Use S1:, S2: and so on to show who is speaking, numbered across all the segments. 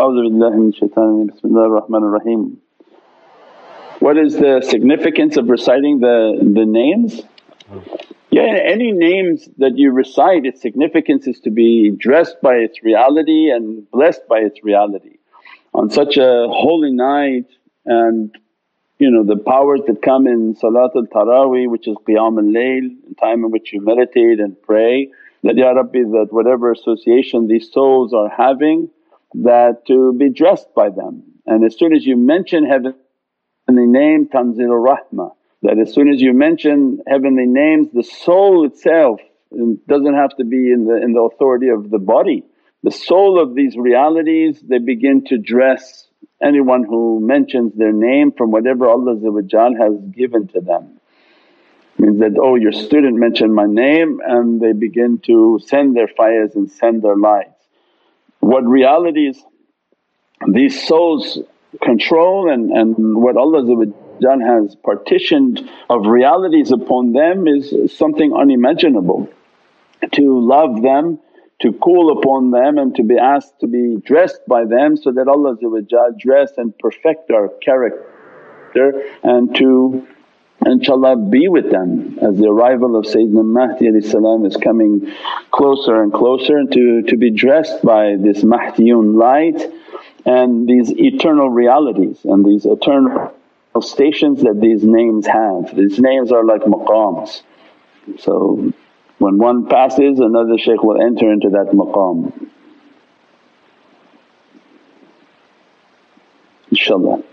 S1: Bismillah What is the significance of reciting the, the names? Yeah, any names that you recite its significance is to be dressed by its reality and blessed by its reality. On such a holy night and you know the powers that come in Salatul Taraweeh which is Qiyam al-Layl, time in which you meditate and pray that, Ya Rabbi that whatever association these souls are having that to be dressed by them. And as soon as you mention heavenly name Tanzilur Rahmah that as soon as you mention heavenly names the soul itself doesn't have to be in the, in the authority of the body. The soul of these realities they begin to dress anyone who mentions their name from whatever Allah has given to them. Means that, oh your student mentioned my name and they begin to send their fires and send their lights. What realities these souls control and, and what Allah has partitioned of realities upon them is something unimaginable. To love them, to call upon them and to be asked to be dressed by them so that Allah dress and perfect our character and to inshaAllah be with them as the arrival of Sayyidina Mahdi is coming closer and closer and to, to be dressed by this Mahdiyun light and these eternal realities and these eternal stations that these names have. These names are like maqams. So when one passes another shaykh will enter into that maqam. InshaAllah.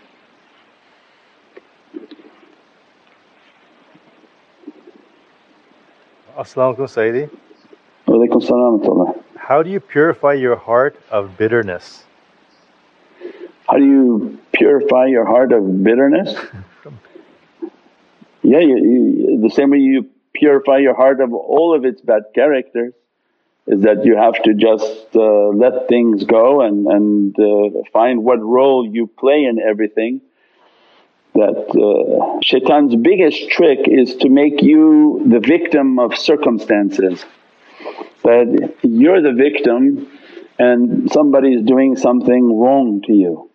S2: As-salamu alaykum Sayyidi.
S1: Walaykum salam
S2: How do you purify your heart of bitterness?
S1: How do you purify your heart of bitterness? Yeah, you, you, the same way you purify your heart of all of its bad characters is that you have to just uh, let things go and, and uh, find what role you play in everything. That uh, shaitan's biggest trick is to make you the victim of circumstances. That you're the victim and somebody is doing something wrong to you.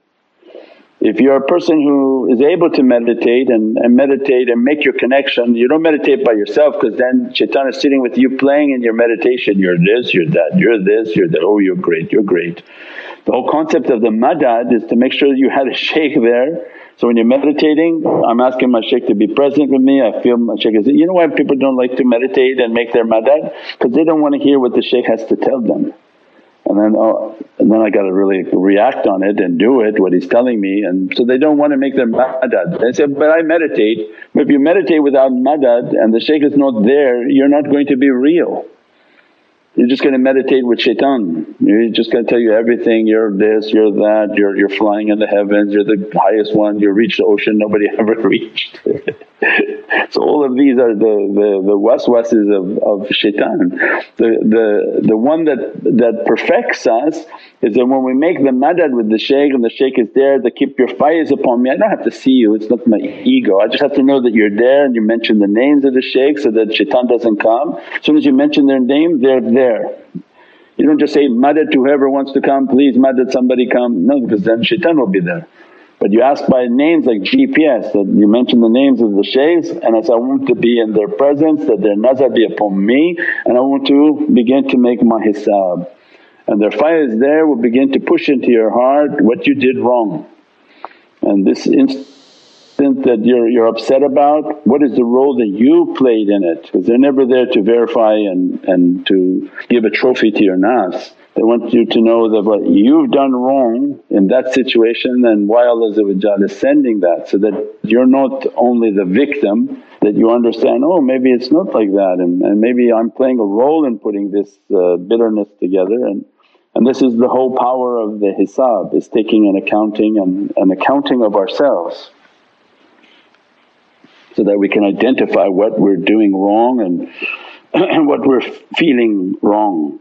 S1: If you're a person who is able to meditate and, and meditate and make your connection, you don't meditate by yourself because then shaitan is sitting with you playing in your meditation, you're this, you're that, you're this, you're that, oh you're great, you're great. The whole concept of the madad is to make sure you had a shaykh there. So when you're meditating, I'm asking my shaykh to be present with me, I feel my shaykh is… You know why people don't like to meditate and make their madad? Because they don't want to hear what the shaykh has to tell them and then oh, and then I got to really react on it and do it what he's telling me and so they don't want to make their madad. They say, but I meditate. But if you meditate without madad and the shaykh is not there you're not going to be real. You're just going to meditate with shaitan. You're just going to tell you everything, you're this, you're that, you're, you're flying in the heavens, you're the highest one, you reach the ocean nobody ever reached. so all of these are the, the, the waswases of, of shaitan. The, the, the one that, that perfects us is that when we make the madad with the shaykh and the shaykh is there, to keep your fires upon me, I don't have to see you, it's not my ego. I just have to know that you're there and you mention the names of the shaykh so that shaitan doesn't come. As soon as you mention their name, they're there. You don't just say, madad to whoever wants to come, please madad somebody come. No, because then shaitan will be there. But you ask by names like GPS that you mention the names of the shaykhs and I say, I want to be in their presence, that their nazar be upon me and I want to begin to make my hisab. And their fire is there will begin to push into your heart what you did wrong. And this instant that you're, you're upset about, what is the role that you played in it? Because they're never there to verify and, and to give a trophy to your nafs. They want you to know that what you've done wrong in that situation and why Allah is sending that so that you're not only the victim that you understand, oh maybe it's not like that and, and maybe I'm playing a role in putting this uh, bitterness together and and this is the whole power of the hisab is taking an accounting and an accounting of ourselves so that we can identify what we're doing wrong and, and what we're feeling wrong.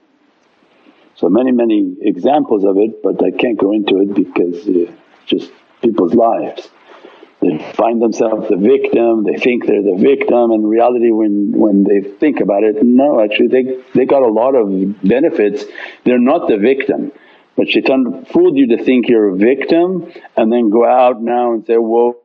S1: So many, many examples of it but I can't go into it because uh, just people's lives. They find themselves the victim, they think they're the victim and reality when, when they think about it, no actually they, they got a lot of benefits, they're not the victim. But shaitan fooled you to think you're a victim and then go out now and say, woe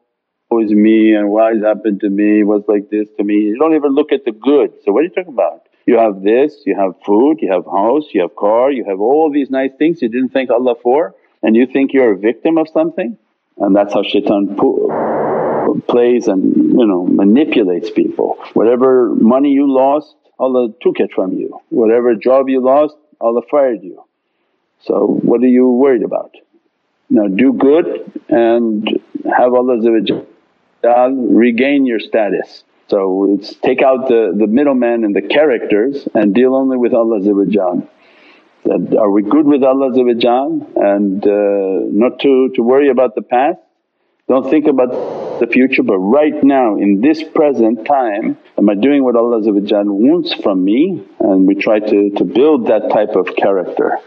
S1: is me and why has happened to me, what's like this to me. You don't even look at the good. So what are you talking about? You have this, you have food, you have house, you have car, you have all these nice things you didn't thank Allah for and you think you're a victim of something? And that's how shaitan plays and you know manipulates people. Whatever money you lost Allah took it from you, whatever job you lost Allah fired you. So what are you worried about? Now do good and have Allah regain your status. So it's take out the, the middleman and the characters and deal only with Allah that are we good with Allah and uh, not to, to worry about the past? Don't think about the future but right now in this present time am I doing what Allah wants from me? And we try to, to build that type of character.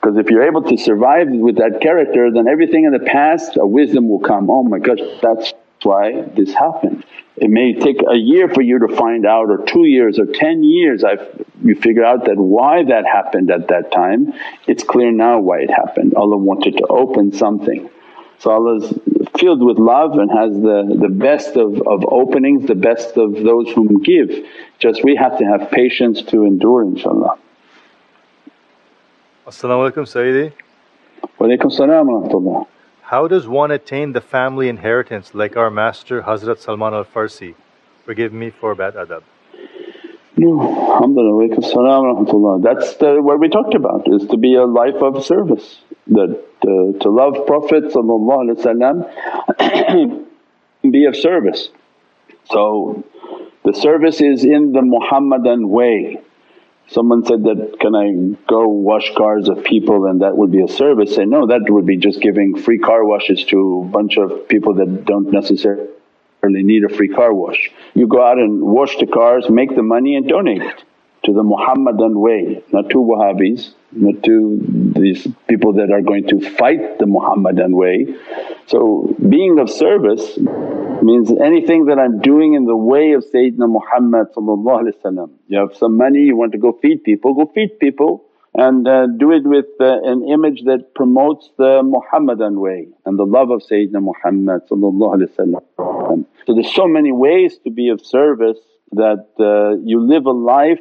S1: Because if you're able to survive with that character then everything in the past a wisdom will come, oh my gosh that's why this happened. It may take a year for you to find out or two years or 10 years I've, you figure out that why that happened at that time, it's clear now why it happened. Allah wanted to open something. So Allah's filled with love and has the, the best of, of openings, the best of those whom give. Just we have to have patience to endure inshaAllah.
S2: As-salamu alaykum Sayyidi.
S1: Wa alaykum salam wa rahmatullah.
S2: How does one attain the family inheritance like our master Hazrat Salman al-Farsi? Forgive me for bad adab.
S1: No, alhamdulillah, That's the, what we talked about is to be a life of service, that uh, to love Prophet be of service. So the service is in the Muhammadan way. Someone said that, can I go wash cars of people and that would be a service? Say, no that would be just giving free car washes to a bunch of people that don't necessarily need a free car wash. You go out and wash the cars, make the money and donate it to the Muhammadan way, not to Wahhabis, not to these people that are going to fight the Muhammadan way. So being of service means anything that I'm doing in the way of Sayyidina Muhammad You have some money, you want to go feed people, go feed people and uh, do it with uh, an image that promotes the Muhammadan way and the love of Sayyidina Muhammad So there's so many ways to be of service that uh, you live a life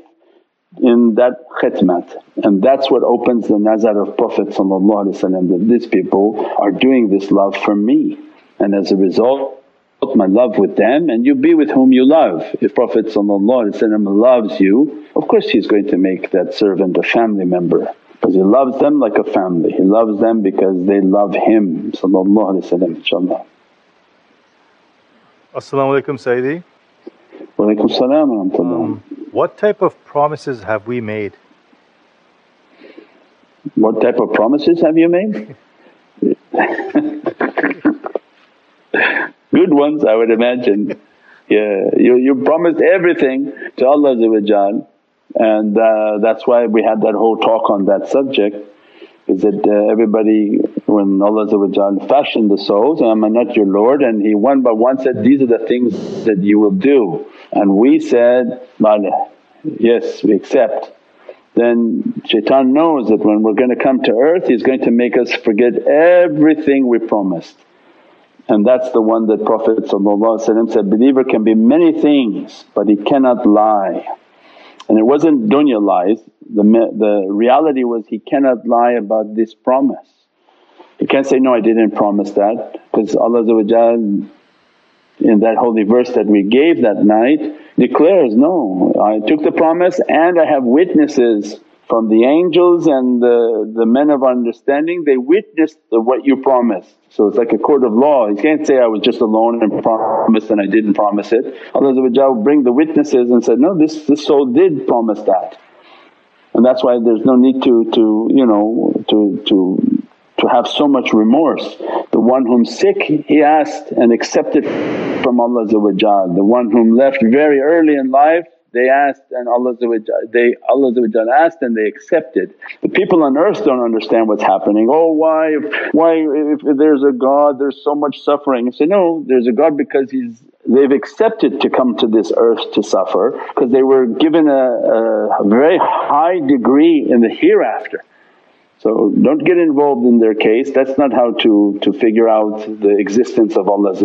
S1: in that khidmat. And that's what opens the nazar of Prophet that these people are doing this love for me. And as a result my love with them and you be with whom you love. If Prophet loves you of course he's going to make that servant a family member because he loves them like a family, he loves them because they love him inshaAllah.
S2: As-salamu alaykum Sayyidi.
S1: Wa alaykum salam wa rahmatullah. Um,
S2: what type of promises have we made?
S1: What type of promises have you made? Good ones I would imagine. Yeah, you, you promised everything to Allah and uh, that's why we had that whole talk on that subject is that uh, everybody when Allah fashioned the souls, am I'm not your Lord? And He one by one said, these are the things that you will do. And we said, Bala, yes we accept. Then shaitan knows that when we're going to come to earth he's going to make us forget everything we promised. And that's the one that Prophet said, believer can be many things but he cannot lie. And it wasn't dunya lies, the, the reality was he cannot lie about this promise. He can't say, no I didn't promise that because Allah in that holy verse that we gave that night declares, no I took the promise and I have witnesses from the angels and the, the men of understanding they witnessed what you promised. So it's like a court of law, you can't say, I was just alone and promised and I didn't promise it. Allah will bring the witnesses and said, no this, this soul did promise that. And that's why there's no need to, to you know, to, to, to have so much remorse. The one whom sick he asked and accepted from Allah The one whom left very early in life they asked and Allah they Allah asked and they accepted. The people on earth don't understand what's happening, oh why if, why if there's a God there's so much suffering. I say, no there's a God because He's they've accepted to come to this earth to suffer because they were given a, a, very high degree in the hereafter. So don't get involved in their case, that's not how to, to figure out the existence of Allah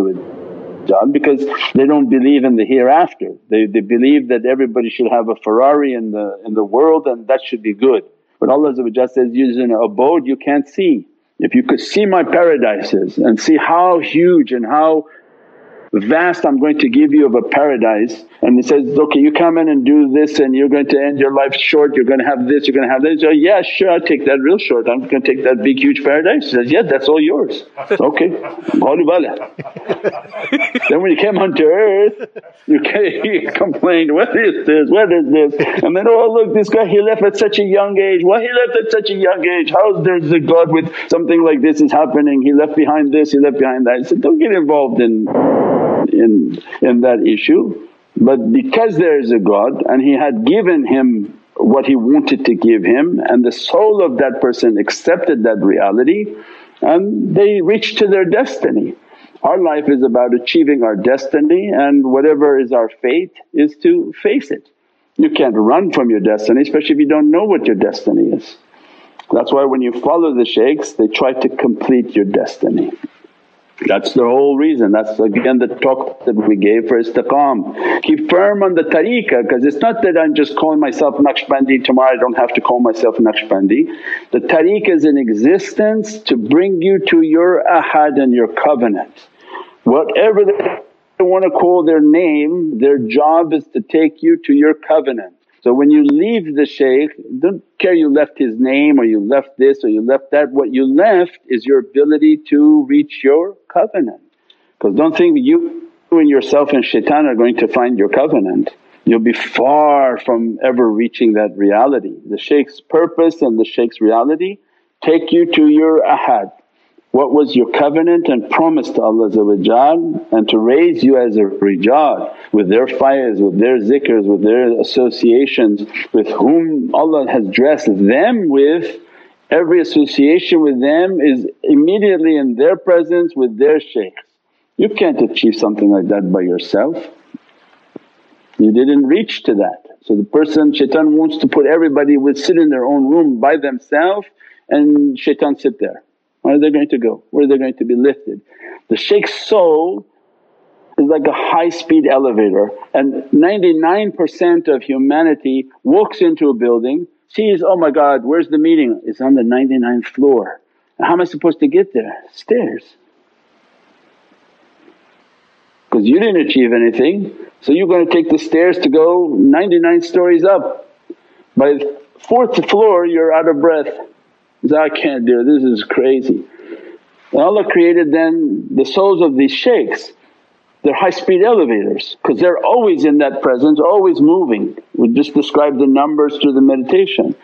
S1: because they don't believe in the hereafter. They, they believe that everybody should have a Ferrari in the, in the world and that should be good. But Allah says, "Use an abode you can't see. If you could see my paradises and see how huge and how vast I'm going to give you of a paradise and he says, okay you come in and do this and you're going to end your life short, you're going to have this, you're going to have this. So, yeah sure I'll take that real short, I'm going to take that big huge paradise. He says, yeah that's all yours. Okay, then when he came onto earth you he complained, what is this, what is this? And then, oh look this guy he left at such a young age, why he left at such a young age, how is there a God with something like this is happening, he left behind this, he left behind that. He said, don't get involved in in, in that issue. But because there is a God and He had given him what He wanted to give him and the soul of that person accepted that reality and they reached to their destiny. Our life is about achieving our destiny and whatever is our fate is to face it. You can't run from your destiny especially if you don't know what your destiny is. That's why when you follow the shaykhs they try to complete your destiny. That's the whole reason, that's again the talk that we gave for istiqam. Keep firm on the tariqah because it's not that I'm just calling myself Naqshbandi, tomorrow I don't have to call myself Naqshbandi. The tariqah is in existence to bring you to your ahad and your covenant. Whatever they want to call their name, their job is to take you to your covenant. So when you leave the shaykh don't care you left his name or you left this or you left that, what you left is your ability to reach your covenant. Because don't think you and yourself and shaitan are going to find your covenant. You'll be far from ever reaching that reality. The shaykh's purpose and the shaykh's reality take you to your ahad what was your covenant and promise to Allah and to raise you as a rijal with their fires, with their zikrs, with their associations with whom Allah has dressed them with every association with them is immediately in their presence with their shaykhs. You can't achieve something like that by yourself. You didn't reach to that. So the person shaitan wants to put everybody would sit in their own room by themselves and shaitan sit there. Where are they going to go? Where are they going to be lifted? The shaykh's soul is like a high speed elevator and 99% of humanity walks into a building, sees, oh my God where's the meeting? It's on the 99th floor. How am I supposed to get there? Stairs. Because you didn't achieve anything so you're going to take the stairs to go 99 stories up. By the fourth floor you're out of breath. I can't do it, this is crazy. And Allah created then the souls of these shaykhs, they're high speed elevators because they're always in that presence, always moving. We just described the numbers through the meditation.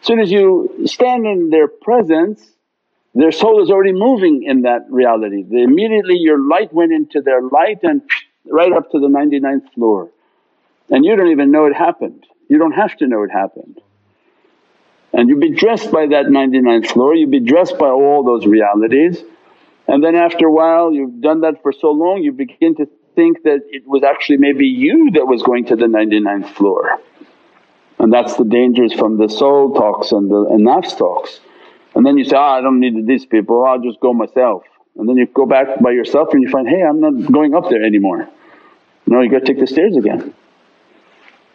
S1: As soon as you stand in their presence, their soul is already moving in that reality. They immediately your light went into their light and right up to the 99th floor. And you don't even know it happened, you don't have to know it happened. And you'll be dressed by that 99th floor, you'll be dressed by all those realities. And then after a while you've done that for so long you begin to think that it was actually maybe you that was going to the 99th floor. And that's the dangers from the soul talks and the and nafs talks. And then you say, oh, I don't need these people, I'll just go myself. And then you go back by yourself and you find, hey I'm not going up there anymore. No, you gotta take the stairs again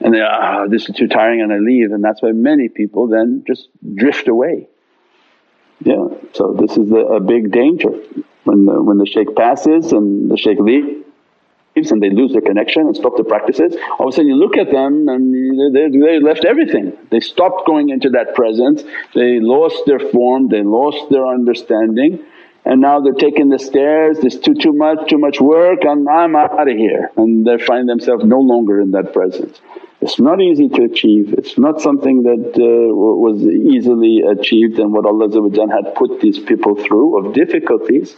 S1: and they ah this is too tiring and I leave and that's why many people then just drift away. Yeah, so this is a, big danger. When the, when the shaykh passes and the shaykh leaves and they lose their connection and stop their practices, all of a sudden you look at them and they, they left everything. They stopped going into that presence, they lost their form, they lost their understanding and now they're taking the stairs, there's too, too much, too much work and I'm out of here and they find themselves no longer in that presence. It's not easy to achieve, it's not something that uh, was easily achieved and what Allah had put these people through of difficulties.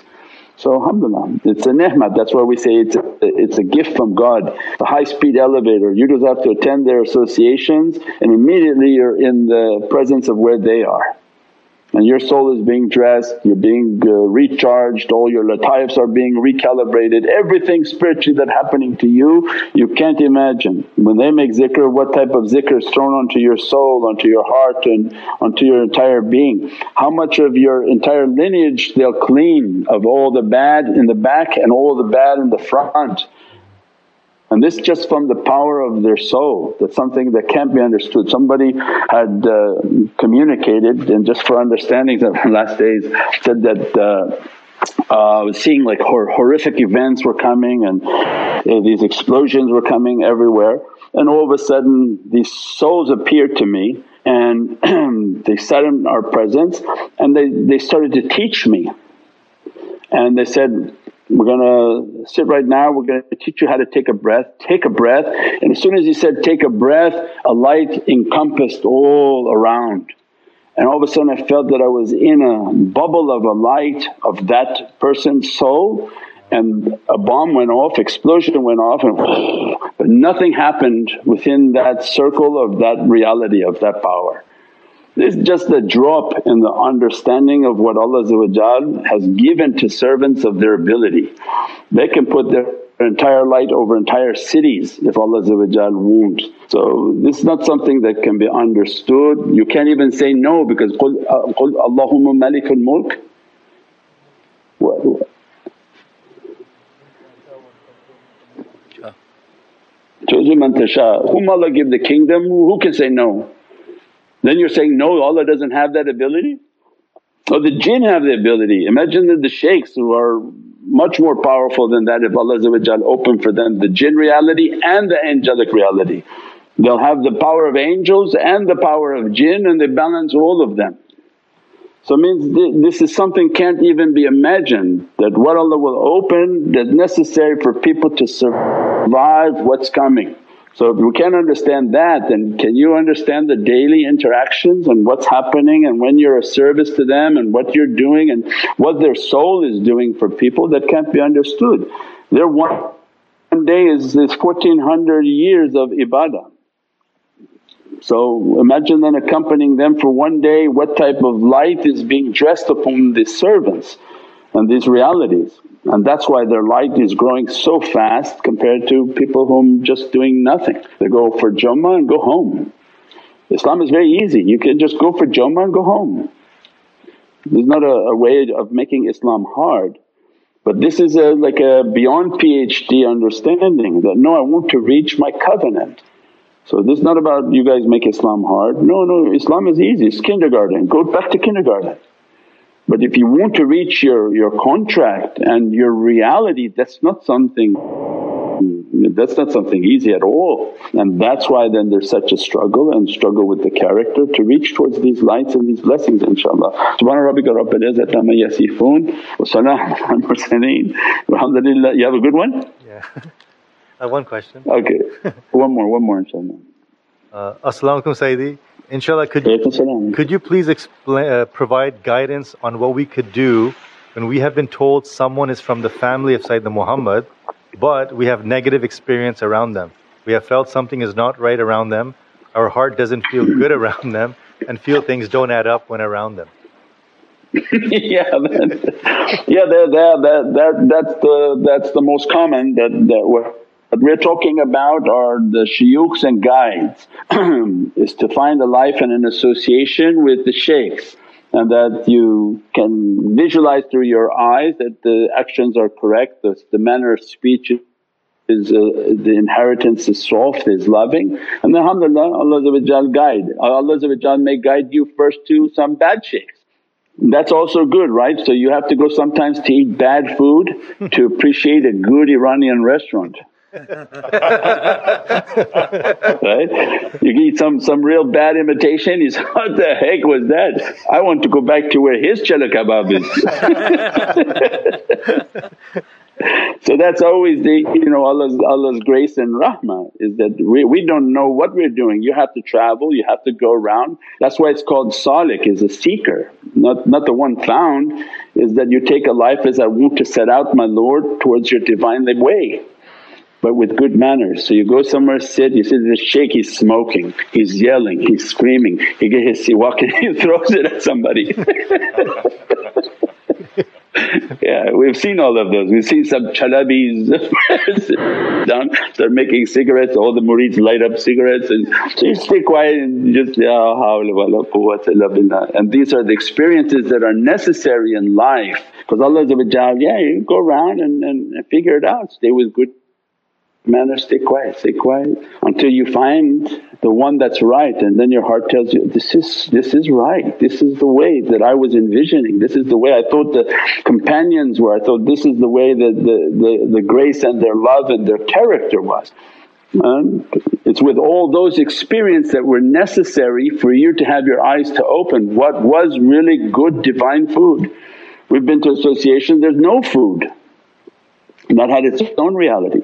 S1: So alhamdulillah, it's a ni'mat, that's why we say it's a, it's a gift from God. The high speed elevator, you just have to attend their associations and immediately you're in the presence of where they are. And your soul is being dressed, you're being uh, recharged, all your lataifs are being recalibrated, everything spiritually that happening to you, you can't imagine. When they make zikr, what type of zikr is thrown onto your soul, onto your heart and onto your entire being. How much of your entire lineage they'll clean of all the bad in the back and all the bad in the front. And this just from the power of their soul, that's something that can't be understood. Somebody had uh, communicated and just for understanding of the last days said that uh, uh, was seeing like hor- horrific events were coming and uh, these explosions were coming everywhere. And all of a sudden these souls appeared to me and they sat in our presence and they, they started to teach me. And they said we're going to sit right now, we're going to teach you how to take a breath. Take a breath. And as soon as he said, take a breath, a light encompassed all around. And all of a sudden I felt that I was in a bubble of a light of that person's soul and a bomb went off, explosion went off and but nothing happened within that circle of that reality of that power. There's just a drop in the understanding of what Allah has given to servants of their ability. They can put their entire light over entire cities if Allah won't. So this is not something that can be understood. You can't even say no because qul, uh, Allahumma malikul mulk. What, what? Man tasha. Whom Allah give the kingdom, who can say no? Then you're saying, no Allah doesn't have that ability? Oh the jinn have the ability. Imagine that the shaykhs who are much more powerful than that if Allah open for them the jinn reality and the angelic reality. They'll have the power of angels and the power of jinn and they balance all of them. So means this is something can't even be imagined that what Allah will open that's necessary for people to survive what's coming. So if we can't understand that then can you understand the daily interactions and what's happening and when you're a service to them and what you're doing and what their soul is doing for people that can't be understood. Their one day is, is 1400 years of ibadah. So imagine then accompanying them for one day what type of light is being dressed upon these servants and these realities. And that's why their light is growing so fast compared to people whom just doing nothing. They go for Jummah and go home. Islam is very easy, you can just go for Jummah and go home. There's not a, a way of making Islam hard. But this is a, like a beyond PhD understanding that, no I want to reach my covenant. So this is not about you guys make Islam hard, no, no Islam is easy, it's kindergarten, go back to kindergarten. But if you want to reach your, your contract and your reality that's not something that's not something easy at all and that's why then there's such a struggle and struggle with the character to reach towards these lights and these blessings inshaAllah. Subhana rabbika rabbil izzati amma yasifoon wa salaamun al mursaleen alhamdulillah. You have a good one?
S2: Yeah. I have one question.
S1: Okay, one more, one more inshaAllah.
S2: Uh, As-salamu alaykum Sayyidi. Inshallah, could you, could you please explain, uh, provide guidance on what we could do when we have been told someone is from the family of Sayyidina Muhammad, but we have negative experience around them? We have felt something is not right around them, our heart doesn't feel good around them, and feel things don't add up when around them.
S1: yeah, that, yeah, that, that, that, that's the that's the most common that that what we're talking about are the shuyukhs and guides is to find a life and an association with the shaykhs and that you can visualize through your eyes that the actions are correct, the, the manner of speech is uh, the inheritance is soft, is loving and then alhamdulillah Allah guide. Allah may guide you first to some bad shaykhs. That's also good right? So you have to go sometimes to eat bad food to appreciate a good Iranian restaurant. Right? You eat some some real bad imitation, say, what the heck was that? I want to go back to where his chelo kebab is. so that's always the you know Allah's, Allah's grace and rahmah is that we, we don't know what we're doing. You have to travel, you have to go around. That's why it's called salik is a seeker, not, not the one found is that you take a life as I want to set out my Lord towards your Divine way. But with good manners. So you go somewhere, sit, you see this shaykh he's smoking, he's yelling, he's screaming, he gets his siwak and he throws it at somebody. yeah, we've seen all of those. We've seen some chalabis down, start making cigarettes, all the murids light up cigarettes and so you stay quiet and just, Ya. And these are the experiences that are necessary in life because Allah yeah you go around and, and figure it out, stay with good manner, stay quiet, stay quiet until you find the one that's right and then your heart tells you, this is, this is right, this is the way that I was envisioning, this is the way I thought the companions were, I thought this is the way that the, the, the grace and their love and their character was. And it's with all those experience that were necessary for you to have your eyes to open what was really good divine food. We've been to associations, there's no food, and that had its own reality.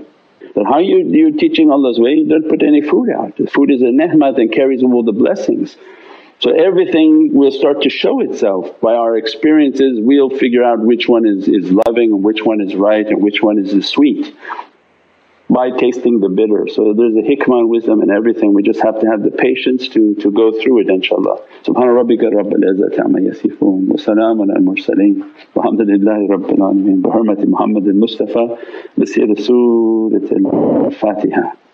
S1: But how you, you're teaching Allah's way, you don't put any food out. The food is a ni'mat and carries all the blessings. So everything will start to show itself by our experiences, we'll figure out which one is, is loving and which one is right and which one is sweet by tasting the bitter. So there's a hikmah and wisdom in everything, we just have to have the patience to, to go through it inshaAllah. Subhana rabbika rabbil izzati amma yasifoon wa salaamun al mursaleen walhamdulillahi rabbil alameen bi hurmati Muhammadin Mustafa bi siri Surat al-Fatiha.